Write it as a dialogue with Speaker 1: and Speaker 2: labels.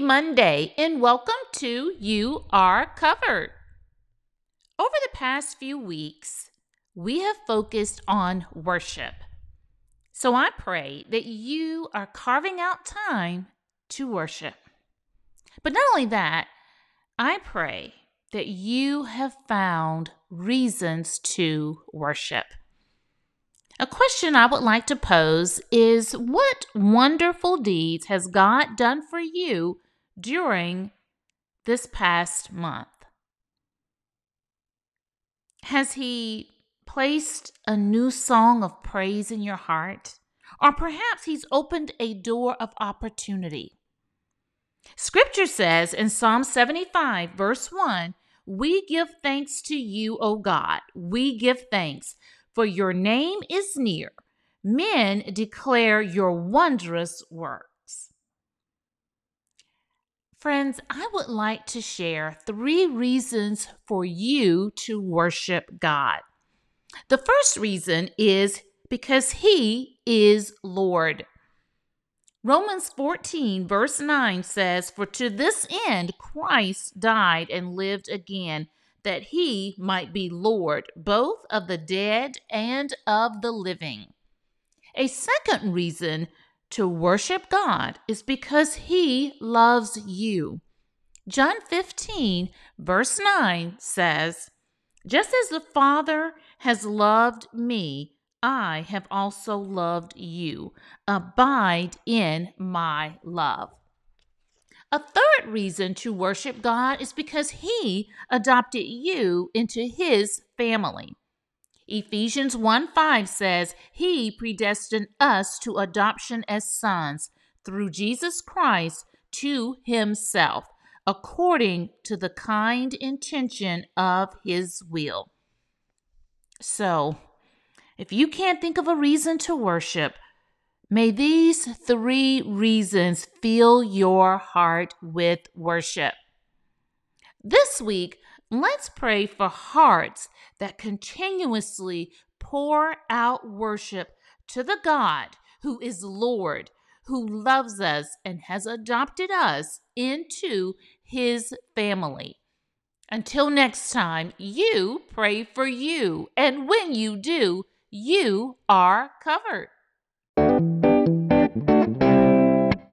Speaker 1: Monday and welcome to You Are Covered. Over the past few weeks, we have focused on worship. So I pray that you are carving out time to worship. But not only that, I pray that you have found reasons to worship. A question I would like to pose is What wonderful deeds has God done for you during this past month? Has He placed a new song of praise in your heart? Or perhaps He's opened a door of opportunity. Scripture says in Psalm 75, verse 1, We give thanks to you, O God. We give thanks for your name is near. Men declare your wondrous works. Friends, I would like to share three reasons for you to worship God. The first reason is because He is Lord. Romans 14, verse 9 says, For to this end Christ died and lived again that he might be Lord both of the dead and of the living. A second reason to worship God is because he loves you. John 15, verse 9 says, Just as the Father has loved me, I have also loved you. Abide in my love. A third reason to worship God is because He adopted you into His family. Ephesians 1 5 says, He predestined us to adoption as sons through Jesus Christ to Himself, according to the kind intention of His will. So, if you can't think of a reason to worship, May these three reasons fill your heart with worship. This week, let's pray for hearts that continuously pour out worship to the God who is Lord, who loves us and has adopted us into his family. Until next time, you pray for you. And when you do, you are covered.